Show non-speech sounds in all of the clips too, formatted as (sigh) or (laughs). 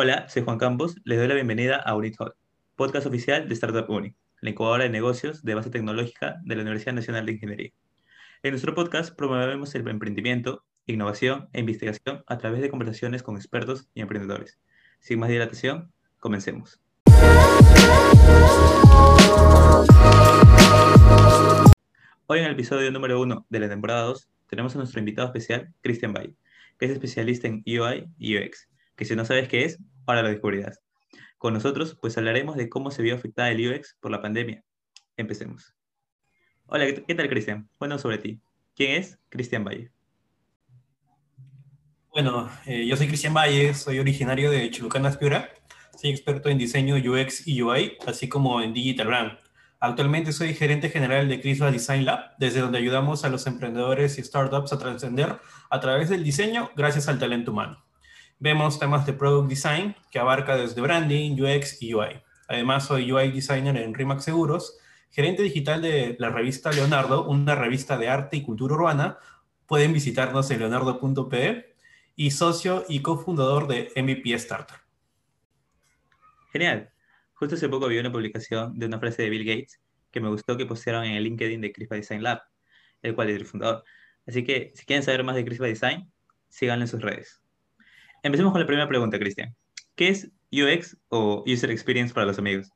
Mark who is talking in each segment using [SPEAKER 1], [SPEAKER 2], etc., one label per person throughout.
[SPEAKER 1] Hola, soy Juan Campos. Les doy la bienvenida a Unit podcast oficial de Startup Uni, la incubadora de negocios de base tecnológica de la Universidad Nacional de Ingeniería. En nuestro podcast promovemos el emprendimiento, innovación e investigación a través de conversaciones con expertos y emprendedores. Sin más dilatación, comencemos. Hoy en el episodio número uno de la temporada 2 tenemos a nuestro invitado especial, Cristian Valle, que es especialista en UI y UX, que si no sabes qué es, ahora lo descubrirás. Con nosotros, pues hablaremos de cómo se vio afectada el UX por la pandemia. Empecemos. Hola, ¿qué tal, Cristian? Bueno, sobre ti. ¿Quién es Cristian Valle?
[SPEAKER 2] Bueno, eh, yo soy Cristian Valle, soy originario de Chulucana, Piura. Soy experto en diseño UX y UI, así como en Digital Brand. Actualmente soy gerente general de Crispa Design Lab, desde donde ayudamos a los emprendedores y startups a trascender a través del diseño gracias al talento humano. Vemos temas de Product Design, que abarca desde branding, UX y UI. Además, soy UI Designer en RIMAX Seguros, gerente digital de la revista Leonardo, una revista de arte y cultura urbana. Pueden visitarnos en leonardo.pe y socio y cofundador de MVP Starter.
[SPEAKER 1] Genial. Justo hace poco vi una publicación de una frase de Bill Gates que me gustó que pusieron en el LinkedIn de Crispa Design Lab, el cual es el fundador. Así que si quieren saber más de Crispa Design, síganlo en sus redes. Empecemos con la primera pregunta, Cristian. ¿Qué es UX o User Experience para los amigos?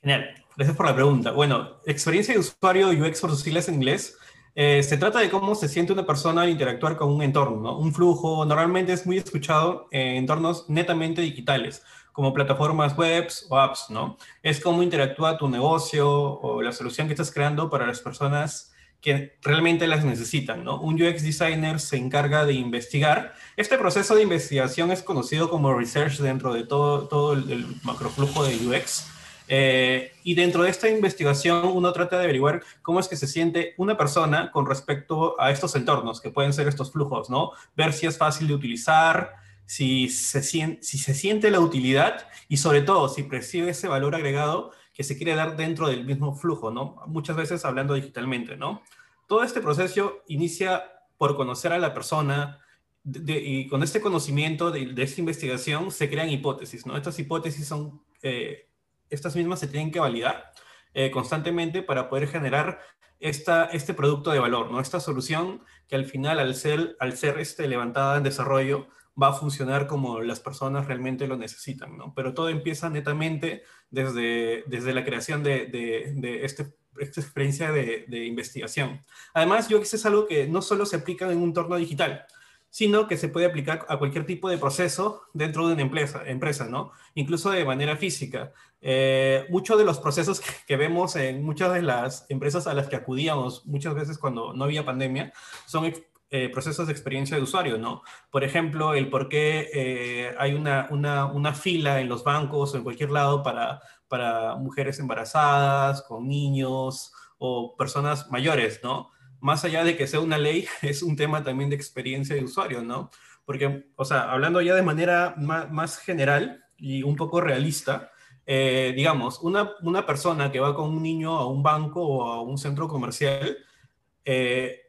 [SPEAKER 2] Genial, gracias por la pregunta. Bueno, experiencia de usuario UX por sus siglas en inglés. Eh, se trata de cómo se siente una persona al interactuar con un entorno, ¿no? Un flujo normalmente es muy escuchado en entornos netamente digitales, como plataformas webs o apps, ¿no? Es cómo interactúa tu negocio o la solución que estás creando para las personas que realmente las necesitan, ¿no? Un UX designer se encarga de investigar. Este proceso de investigación es conocido como research dentro de todo, todo el, macroflujo de UX. Eh, y dentro de esta investigación uno trata de averiguar cómo es que se siente una persona con respecto a estos entornos, que pueden ser estos flujos, ¿no? Ver si es fácil de utilizar, si se, siente, si se siente la utilidad y sobre todo si percibe ese valor agregado que se quiere dar dentro del mismo flujo, ¿no? Muchas veces hablando digitalmente, ¿no? Todo este proceso inicia por conocer a la persona y con este conocimiento de, esta investigación se crean hipótesis, ¿no? Estas hipótesis son, eh, estas mismas se tienen que validar eh, constantemente para poder generar esta, este producto de valor, ¿no? Esta solución que al final, al ser, al ser este, levantada en desarrollo, va a funcionar como las personas realmente lo necesitan, ¿no? Pero todo empieza netamente desde, desde la creación de, de, este, esta experiencia de, de, investigación. Además, UX es algo que no solo se aplica en un entorno digital, sino que se puede aplicar a cualquier tipo de proceso dentro de una empresa, empresa ¿no? Incluso de manera física. Eh, muchos de los procesos que, que, vemos en muchas de las empresas a las que acudíamos muchas veces cuando no había pandemia son eh, procesos de experiencia de usuario, ¿no? Por ejemplo, el por qué eh, hay una, una, una, fila en los bancos o en cualquier lado para, para mujeres embarazadas, con niños o personas mayores, ¿no? Más allá de que sea una ley, (laughs) es un tema también de experiencia de usuario, ¿no? Porque, o sea, hablando ya de manera más, más general y un poco realista, eh, digamos, una, una, persona que va con un niño a un banco o a un centro comercial,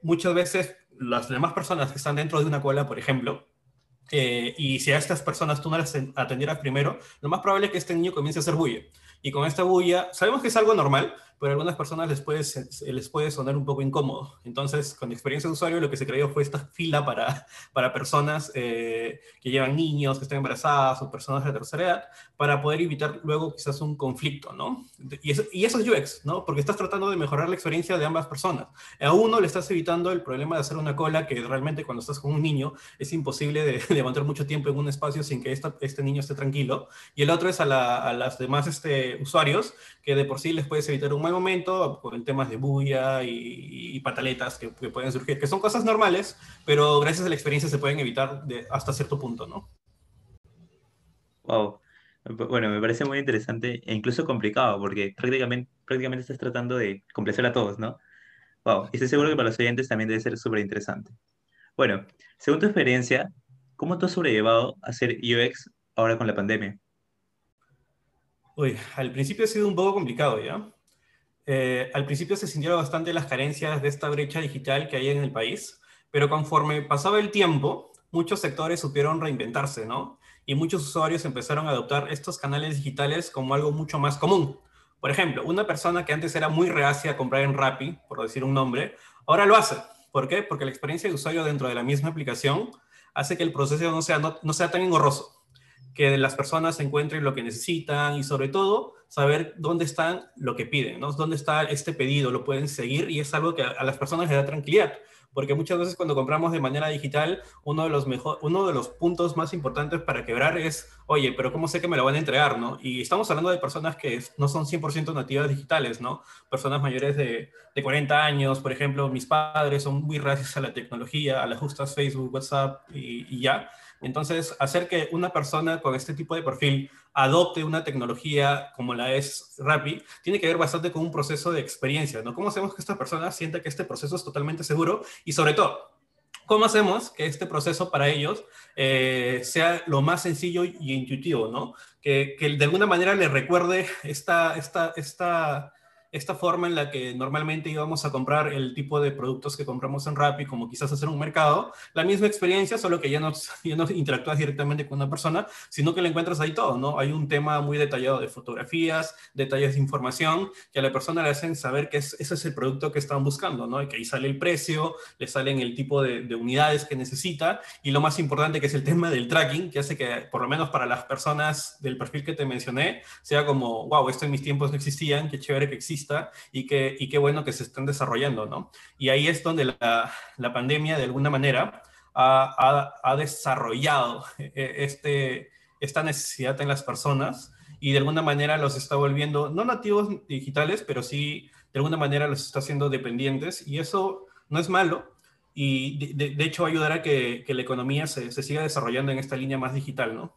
[SPEAKER 2] muchas veces las demás personas que están dentro de una cola, por ejemplo, eh, y si a estas personas tú no las atendieras primero, lo más probable es que este niño comience a hacer bulla. Y con esta bulla, sabemos que es algo normal, pero a algunas personas les puede, les puede sonar un poco incómodo. Entonces, con experiencia de usuario, lo que se creó fue esta fila para, (laughs) para personas eh, que llevan niños, que están embarazadas o personas de tercera edad, para poder evitar luego quizás un conflicto, ¿no? Y eso, y eso es UX, ¿no? Porque estás tratando de mejorar la experiencia de ambas personas. A uno le estás evitando el problema de hacer una cola que realmente cuando estás con un niño es imposible de, (laughs) levantar mucho tiempo en un espacio sin que esta, este niño esté tranquilo. Y el otro es a, la, a las demás este, usuarios que de por sí les puedes evitar un momento el temas de bulla y, pataletas que, pueden surgir, que son cosas normales, pero gracias a la experiencia se pueden evitar de, hasta cierto punto, ¿no?
[SPEAKER 1] Wow. Bueno, me parece muy interesante e incluso complicado, porque prácticamente, prácticamente estás tratando de complacer a todos, ¿no? Wow, y estoy seguro que para los oyentes también debe ser súper interesante. Bueno, según tu experiencia, ¿cómo tú has sobrellevado hacer UX ahora con la pandemia?
[SPEAKER 2] Uy, al principio ha sido un poco complicado, ¿ya? Eh, al principio se sintieron bastante las carencias de esta brecha digital que hay en el país, pero conforme pasaba el tiempo, muchos sectores supieron reinventarse, ¿no? y muchos usuarios empezaron a adoptar estos canales digitales como algo mucho más común. Por ejemplo, una persona que antes era muy reacia a comprar en Rappi, por decir un nombre, ahora lo hace. ¿Por qué? Porque la experiencia de usuario dentro de la misma aplicación hace que el proceso no sea, no, sea tan engorroso, que las personas encuentren lo que necesitan y sobre todo saber dónde están lo que piden, ¿no? Dónde está este pedido, lo pueden seguir y es algo que a las personas les da tranquilidad porque muchas veces cuando compramos de manera digital, uno de los, mejor, uno de los puntos más importantes para quebrar es, oye, pero ¿cómo sé que me lo van a entregar, no? Y estamos hablando de personas que no son 100% nativas digitales, ¿no? Personas mayores de, de 40 años, por ejemplo, mis padres son muy reacios a la tecnología, a las justas Facebook, WhatsApp y ya. Entonces, hacer que una persona con este tipo de perfil adopte una tecnología como la es Rappi, tiene que ver bastante con un proceso de experiencia, ¿no? ¿Cómo hacemos que esta persona sienta que este proceso es totalmente seguro? Y sobre todo, ¿cómo hacemos que este proceso para ellos eh, sea lo más sencillo y intuitivo, ¿no? Que, que de alguna manera le recuerde esta, esta, esta esta forma en la que normalmente íbamos a comprar el tipo de productos que compramos en Rappi, como quizás hacer un mercado, la misma experiencia, solo que ya no, (laughs) ya no interactúas directamente con una persona, sino que le encuentras ahí todo, ¿no? Hay un tema muy detallado de fotografías, detalles de información, que a la persona le hacen saber que ese es el producto que están buscando, ¿no? Y que ahí sale el precio, le salen el tipo de, de unidades que necesita, y lo más importante que es el tema del tracking, que hace que, por lo menos para las personas del perfil que te mencioné, sea como, wow, esto en mis tiempos no existían, qué chévere que existe y, que, y qué bueno que se estén desarrollando, ¿no? Y ahí es donde la, la pandemia, de alguna manera, ha, ha, desarrollado e, este, esta necesidad en las personas y de alguna manera los está volviendo, no nativos digitales, pero sí de alguna manera los está haciendo dependientes y eso no es malo y de, de, hecho ayudará a que, que la economía se, se, siga desarrollando en esta línea más digital, ¿no?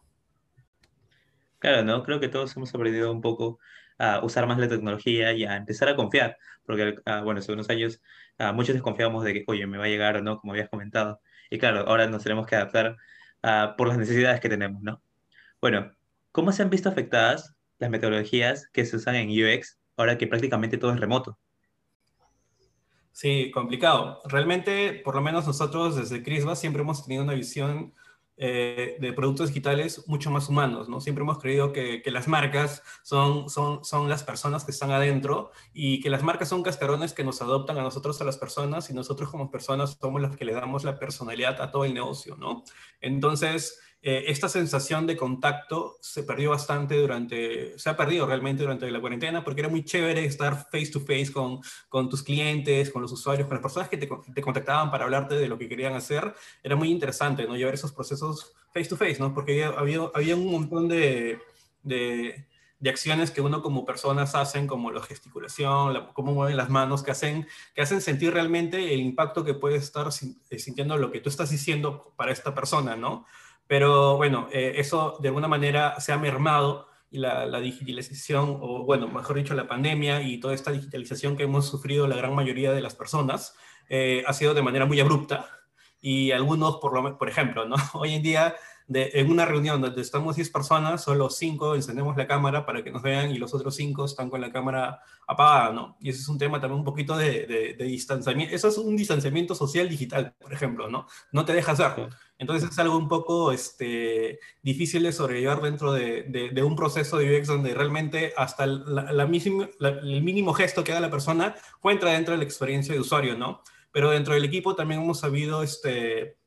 [SPEAKER 1] Claro, ¿no? Creo que todos hemos aprendido un poco a usar más la tecnología y a empezar a confiar, porque, ah, bueno, hace unos años ah, muchos desconfiamos de que, oye, me va a llegar o no, como habías comentado. Y claro, ahora nos tenemos que adaptar ah, por las necesidades que tenemos, ¿no? Bueno, ¿cómo se han visto afectadas las metodologías que se usan en UX ahora que prácticamente todo es remoto?
[SPEAKER 2] Sí, complicado. Realmente, por lo menos nosotros desde Crisba siempre hemos tenido una visión eh, de productos digitales mucho más humanos, ¿no? Siempre hemos creído que, las marcas son, son, son las personas que están adentro y que las marcas son cascarones que nos adoptan a nosotros, a las personas, y nosotros como personas somos los que le damos la personalidad a todo el negocio, ¿no? Entonces, eh, esta sensación de contacto se perdió bastante durante, se ha perdido realmente durante la cuarentena porque era muy chévere estar face to face con, con tus clientes, con los usuarios, con las personas que te, te, contactaban para hablarte de lo que querían hacer. Era muy interesante, ¿no? Llevar esos procesos face to face, ¿no? Porque había, había un montón de, de, de acciones que uno como personas hacen, como la gesticulación, la, cómo mueven las manos, que hacen, que hacen sentir realmente el impacto que puede estar eh, sintiendo lo que tú estás diciendo para esta persona, ¿no? Pero bueno, eh, eso de alguna manera se ha mermado y la, digitalización, o bueno, mejor dicho, la pandemia y toda esta digitalización que hemos sufrido la gran mayoría de las personas, eh, ha sido de manera muy abrupta. Y algunos, por, por ejemplo, ¿no? (laughs) hoy en día de, en una reunión donde estamos 10 personas, solo 5 encendemos la cámara para que nos vean y los otros 5 están con la cámara apagada, ¿no? Y ese es un tema también un poquito de, de, de, distanciamiento. Eso es un distanciamiento social digital, por ejemplo, ¿no? No te dejas ver. Entonces es algo un poco este, difícil de sobrellevar dentro de, de, un proceso de UX donde realmente hasta la, la misma, la, el mínimo gesto que haga la persona cuenta dentro de la experiencia de usuario, ¿no? Pero dentro del equipo también hemos sabido este,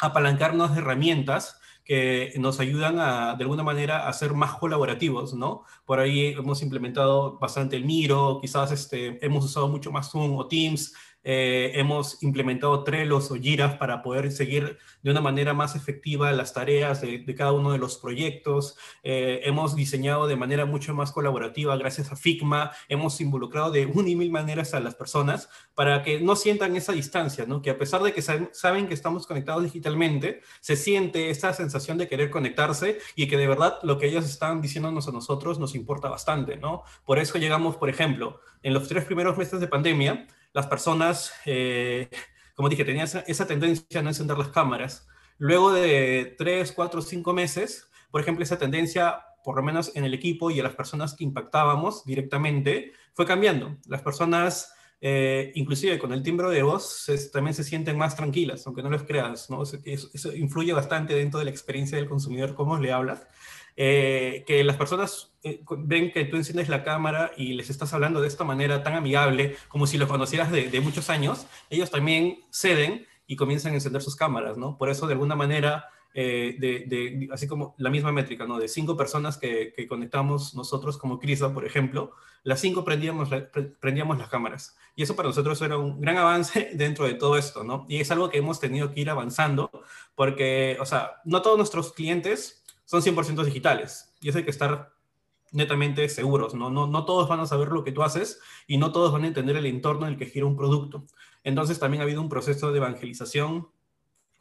[SPEAKER 2] apalancarnos de herramientas que nos ayudan a, de alguna manera, a ser más colaborativos, ¿no? Por ahí hemos implementado bastante el Miro, quizás este, hemos usado mucho más Zoom o Teams, eh, hemos implementado Trello o Jira para poder seguir de una manera más efectiva las tareas de, de cada uno de los proyectos. Eh, hemos diseñado de manera mucho más colaborativa gracias a Figma. Hemos involucrado de una y mil maneras a las personas para que no sientan esa distancia, ¿no? que a pesar de que saben, que estamos conectados digitalmente, se siente esa sensación de querer conectarse y que de verdad lo que ellos están diciéndonos a nosotros nos importa bastante. ¿no? Por eso llegamos, por ejemplo, en los tres primeros meses de pandemia, las personas, eh, como dije, tenían esa, tendencia a no encender las cámaras. Luego de tres, cuatro, cinco meses, por ejemplo, esa tendencia, por lo menos en el equipo y a las personas que impactábamos directamente, fue cambiando. Las personas eh, inclusive con el timbre de voz también se sienten más tranquilas, aunque no los creas, ¿no? eso, influye bastante dentro de la experiencia del consumidor, cómo le hablas. Eh, que las personas eh, ven que tú enciendes la cámara y les estás hablando de esta manera tan amigable, como si los conocieras de, muchos años, ellos también ceden y comienzan a encender sus cámaras, ¿no? Por eso, de alguna manera, eh, de, así como la misma métrica, ¿no? De cinco personas que, que conectamos nosotros como Crisa, por ejemplo, las cinco prendíamos, prendíamos las cámaras. Y eso para nosotros era un gran avance (laughs) dentro de todo esto, ¿no? Y es algo que hemos tenido que ir avanzando porque, o sea, no todos nuestros clientes son 100% digitales y eso hay que estar netamente seguros, ¿no? ¿no? No todos van a saber lo que tú haces y no todos van a entender el entorno en el que gira un producto. Entonces también ha habido un proceso de evangelización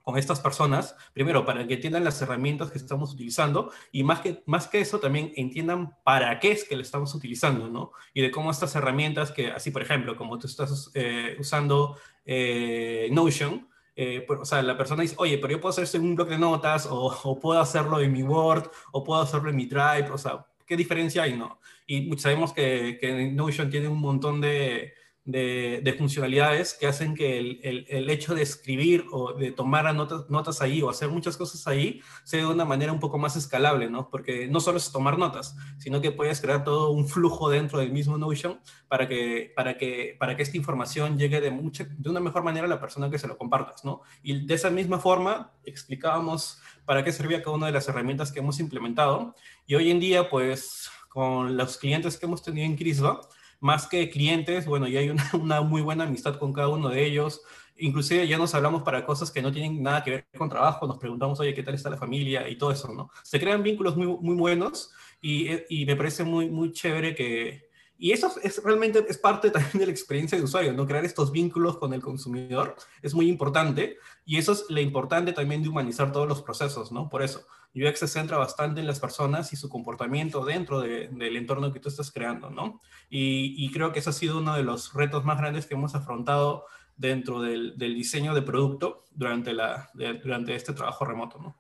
[SPEAKER 2] con estas personas, primero para que entiendan las herramientas que estamos utilizando y más que, más que eso también entiendan para qué es que lo estamos utilizando, ¿no? Y de cómo estas herramientas que, así por ejemplo, como tú estás eh, usando eh, Notion, eh, pues, o sea, la persona dice, oye, pero yo puedo hacer esto en un bloc de notas o, o, puedo hacerlo en mi Word o puedo hacerlo en mi Drive, o sea, ¿qué diferencia hay, no? Y sabemos que, que Notion tiene un montón de, de, funcionalidades que hacen que el, el, hecho de escribir o de tomar notas, notas ahí o hacer muchas cosas ahí sea de una manera un poco más escalable, ¿no? Porque no solo es tomar notas, sino que puedes crear todo un flujo dentro del mismo Notion para que, para que, para que esta información llegue de, mucha, de una mejor manera a la persona que se lo compartas, ¿no? Y de esa misma forma explicábamos para qué servía cada una de las herramientas que hemos implementado. Y hoy en día, pues, con los clientes que hemos tenido en Crisba, más que clientes, bueno, ya hay (laughs) una, muy buena amistad con cada uno de ellos. Inclusive ya nos hablamos para cosas que no tienen nada que ver con trabajo, nos preguntamos, oye, ¿qué tal está la familia? Y todo eso, ¿no? Se crean vínculos muy, muy buenos y, y me parece muy, muy chévere que, y eso es realmente es parte también de la experiencia de usuario, ¿no? Crear estos vínculos con el consumidor es muy importante y eso es lo importante también de humanizar todos los procesos, ¿no? Por eso, UX se centra bastante en las personas y su comportamiento dentro del entorno que tú estás creando, ¿no? Y, creo que ese ha sido uno de los retos más grandes que hemos afrontado dentro del, diseño de producto durante, la, durante este trabajo remoto, ¿no?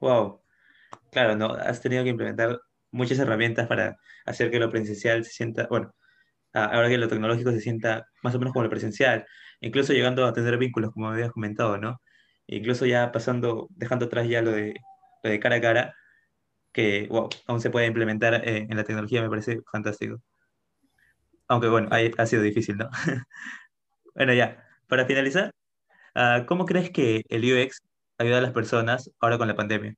[SPEAKER 1] Wow. Claro, ¿no? Has tenido que implementar muchas herramientas para hacer que lo presencial se sienta, bueno, ahora que lo tecnológico se sienta más o menos como lo presencial, incluso llegando a tener vínculos, como habías comentado, ¿no? Incluso ya pasando, dejando atrás ya lo de, lo de cara a cara, que wow, aún se puede implementar eh, en la tecnología, me parece fantástico. Aunque bueno, ha, sido difícil, ¿no? (laughs) bueno, ya, para finalizar, ah, ¿cómo crees que el UX ayuda a las personas ahora con la pandemia?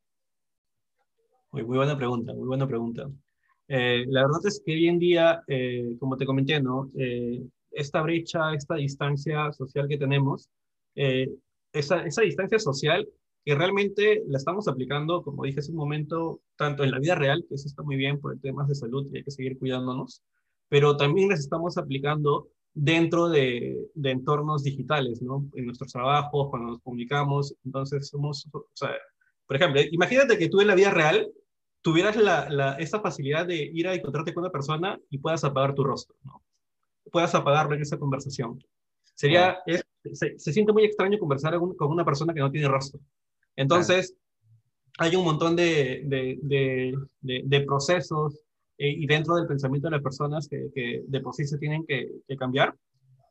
[SPEAKER 2] Muy, buena pregunta, muy buena pregunta. Eh, la verdad es que hoy en día, eh, como te comenté, ¿no? Eh, esta brecha, esta distancia social que tenemos, esa, esa, distancia social que realmente la estamos aplicando, como dije hace un momento, tanto en la vida real, que eso está muy bien por temas de salud y hay que seguir cuidándonos, pero también las estamos aplicando dentro de, de entornos digitales, ¿no? En nuestros trabajos, cuando nos comunicamos, entonces somos, o sea, por ejemplo, imagínate que tú en la vida real tuvieras la, la, esta facilidad de ir a encontrarte con una persona y puedas apagar tu rostro, ¿no? Puedas apagarlo en esa conversación. Sería, se, siente muy extraño conversar con una persona que no tiene rostro. Entonces, hay un montón de, de, de, de procesos eh, y dentro del pensamiento de las personas que, que de por sí se tienen que, que, cambiar.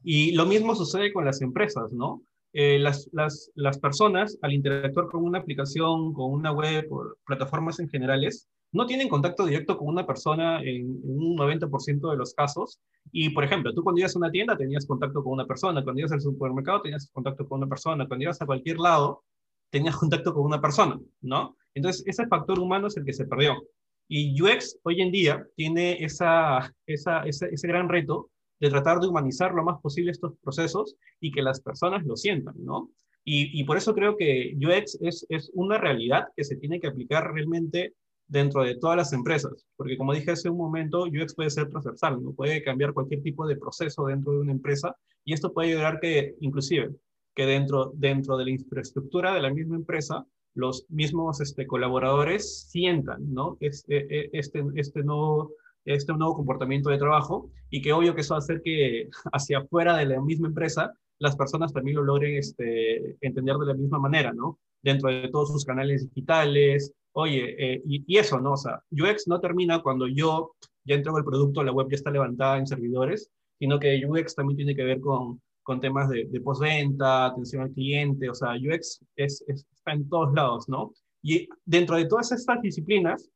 [SPEAKER 2] Y lo mismo sucede con las empresas, ¿no? Eh, las, las, las, personas al interactuar con una aplicación, con una web plataformas en generales, no tienen contacto directo con una persona en, un 90% de los casos. Y, por ejemplo, tú cuando ibas a una tienda tenías contacto con una persona, cuando ibas al supermercado tenías contacto con una persona, cuando ibas a cualquier lado tenías contacto con una persona, ¿no? Entonces, ese factor humano es el que se perdió. Y UX hoy en día tiene esa, esa, ese, ese gran reto de tratar de humanizar lo más posible estos procesos y que las personas lo sientan, ¿no? Y, y por eso creo que UX es, es una realidad que se tiene que aplicar realmente dentro de todas las empresas, porque como dije hace un momento, UX puede ser transversal, no puede cambiar cualquier tipo de proceso dentro de una empresa y esto puede ayudar que, inclusive, que dentro, dentro de la infraestructura de la misma empresa, los mismos este, colaboradores sientan, ¿no? Este, este, este nuevo este nuevo comportamiento de trabajo y que obvio que eso va a hacer que (laughs) hacia afuera de la misma empresa las personas también lo logren este, entender de la misma manera, ¿no? Dentro de todos sus canales digitales, oye, eh, y, eso, ¿no? O sea, UX no termina cuando yo ya entrego el producto, la web ya está levantada en servidores sino que UX también tiene que ver con, con temas de, de postventa, atención al cliente, o sea, UX es, está en todos lados, ¿no? Y dentro de todas estas disciplinas,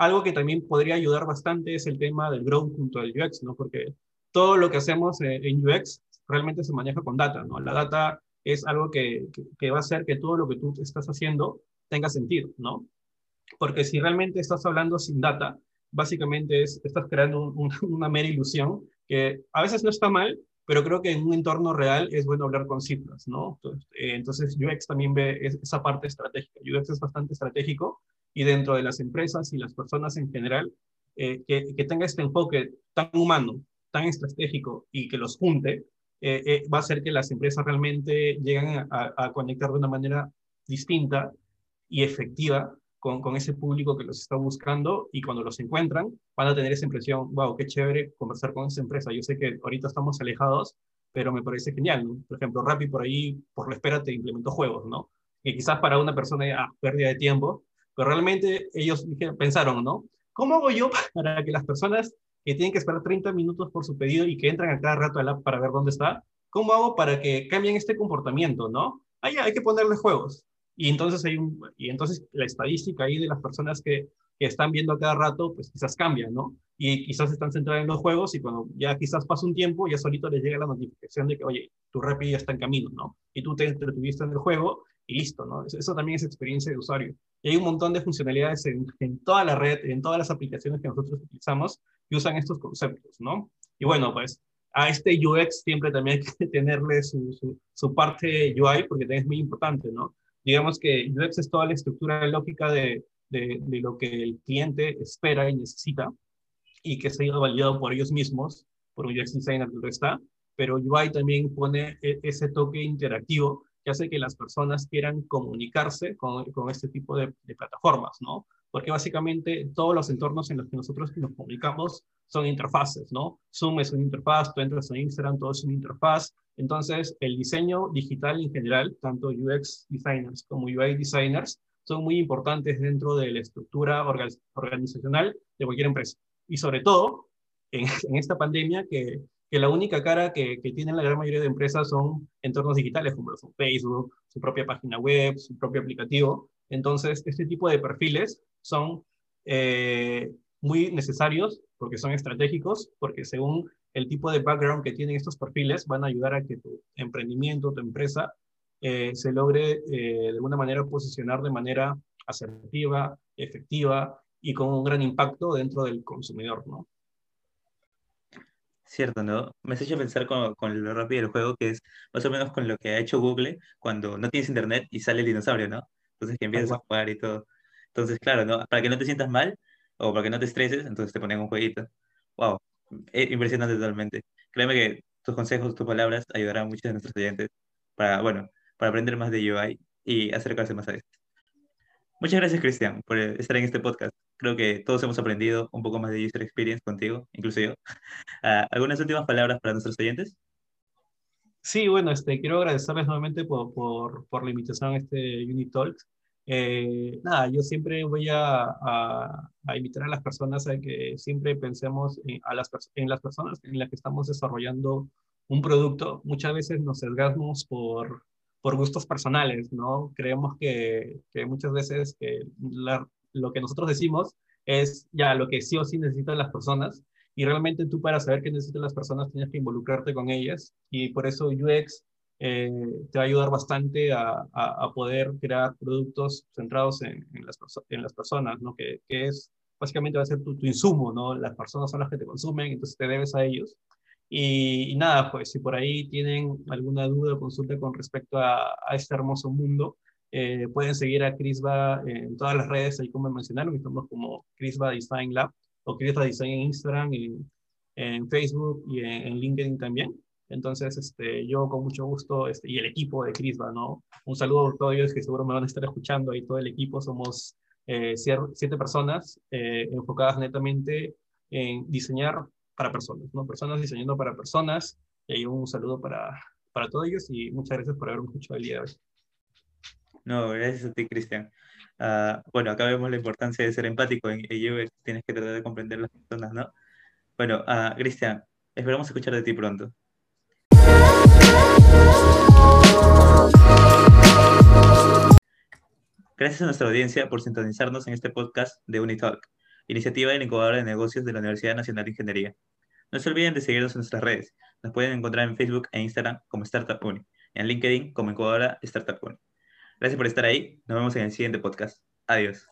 [SPEAKER 2] algo que también podría ayudar bastante es el tema del growth junto al UX, ¿no? Porque todo lo que hacemos en UX realmente se maneja con data, ¿no? La data es algo que, que, va a hacer que todo lo que tú estás haciendo tenga sentido, ¿no? Porque si realmente estás hablando sin data, básicamente es, estás creando (laughs) una mera ilusión que a veces no está mal, pero creo que en un entorno real es bueno hablar con cifras, ¿no? Entonces, eh, UX también ve esa parte estratégica. UX es bastante estratégico y dentro de las empresas y las personas en general, eh, que, que, tenga este enfoque tan humano, tan estratégico y que los junte, eh, eh, va a hacer que las empresas realmente lleguen a, conectar de una manera distinta y efectiva con, con, ese público que los está buscando y cuando los encuentran van a tener esa impresión, wow, qué chévere conversar con esa empresa. Yo sé que ahorita estamos alejados, pero me parece genial. Por ejemplo, Rappi por ahí, por la espera, te implementó juegos, ¿no? Que quizás para una persona, ah, pérdida de tiempo, pero realmente ellos pensaron, ¿no? ¿Cómo hago yo (laughs) para que las personas que tienen que esperar 30 minutos por su pedido y que entran a cada rato al app para ver dónde está, ¿cómo hago para que cambien este comportamiento, no? Ahí hay que ponerle juegos. Y entonces, hay un, y entonces la estadística ahí de las personas que, que están viendo a cada rato, pues quizás cambia, ¿no? Y quizás están centradas en los juegos y cuando ya quizás pasa un tiempo, ya solito les llega la notificación de que, oye, tu Rappi ya está en camino, ¿no? Y tú te entretuviste en el juego y listo, ¿no? Eso, también es experiencia de usuario. Y hay un montón de funcionalidades en, toda la red, en todas las aplicaciones que nosotros utilizamos que usan estos conceptos, ¿no? Y bueno, pues a este UX siempre también hay que (laughs) tenerle su, parte UI porque también es muy importante, ¿no? Digamos que UX es toda la estructura lógica de, lo que el cliente espera y necesita y que se ha validado por ellos mismos, por un UX designer que está, pero UI también pone e, ese toque interactivo hace que las personas quieran comunicarse con, con este tipo de, de, plataformas, ¿no? Porque básicamente todos los entornos en los que nosotros nos comunicamos son interfaces, ¿no? Zoom es una interfaz, tú entras a Instagram, todo es una interfaz. Entonces, el diseño digital en general, tanto UX designers como UI designers, son muy importantes dentro de la estructura organizacional de cualquier empresa. Y sobre todo, en, (laughs) en esta pandemia que que la única cara que, tienen la gran mayoría de empresas son entornos digitales, como son Facebook, su propia página web, su propio aplicativo. Entonces, este tipo de perfiles son eh, muy necesarios porque son estratégicos, porque según el tipo de background que tienen estos perfiles, van a ayudar a que tu emprendimiento, tu empresa, eh, se logre eh, de alguna manera posicionar de manera asertiva, efectiva y con un gran impacto dentro del consumidor, ¿no?
[SPEAKER 1] Cierto, ¿no? Me has hecho pensar con, con lo rápido del juego, que es más o menos con lo que ha hecho Google cuando no tienes internet y sale el dinosaurio, ¿no? Entonces que empiezas a jugar y todo. Entonces, claro, ¿no? Para que no te sientas mal o para que no te estreses, entonces te ponen un jueguito. Wow, eh, impresionante totalmente. Créeme que tus consejos, tus palabras ayudarán a muchos de nuestros oyentes para, bueno, para aprender más de UI y acercarse más a esto. Muchas gracias, Cristian, por estar en este podcast. Creo que todos hemos aprendido un poco más de user experience contigo, incluso yo. Ah, ¿Algunas últimas palabras para nuestros oyentes?
[SPEAKER 2] Sí, bueno, este, quiero agradecerles nuevamente por, por, por la invitación a este Unit Talks. Eh, nada, yo siempre voy a, a, a, invitar a las personas a que siempre pensemos en, a las, en las personas en las que estamos desarrollando un producto. Muchas veces nos sesgamos por, por gustos personales, ¿no? Creemos que, que muchas veces que lo que nosotros decimos es ya lo que sí o sí necesitan las personas y realmente tú para saber qué necesitan las personas tienes que involucrarte con ellas y por eso UX eh, te va a ayudar bastante a, a, poder crear productos centrados en, en, las, personas, ¿no? Que, que, es básicamente va a ser tu, tu insumo, ¿no? Las personas son las que te consumen, entonces te debes a ellos. Y, nada, pues si por ahí tienen alguna duda o consulta con respecto a, a este hermoso mundo, eh, pueden seguir a Crisba en todas las redes, ahí como mencionaron, estamos como Crisba Design Lab o Crisba Design en Instagram, en, en Facebook y en, LinkedIn también. Entonces, este, yo con mucho gusto, este, y el equipo de Crisba, ¿no? Un saludo a todos ellos que seguro me van a estar escuchando, ahí todo el equipo, somos eh, siete personas eh, enfocadas netamente en diseñar para personas, ¿no? Personas diseñando para personas. Y ahí un saludo para, para todos ellos y muchas gracias por haberme escuchado el día de hoy.
[SPEAKER 1] No, gracias a ti, Cristian. Uh, bueno, acá vemos la importancia de ser empático en UX, tienes que tratar de comprender las personas, ¿no? Bueno, uh, Cristian, Esperamos escuchar de ti pronto. Gracias a nuestra audiencia por sintonizarnos en este podcast de Unitalk, iniciativa de la incubadora de negocios de la Universidad Nacional de Ingeniería. No se olviden de seguirnos en nuestras redes. Nos pueden encontrar en Facebook e Instagram como Startup Uni, y en LinkedIn como incubadora Startup Uni. Gracias por estar ahí. Nos vemos en el siguiente podcast. Adiós.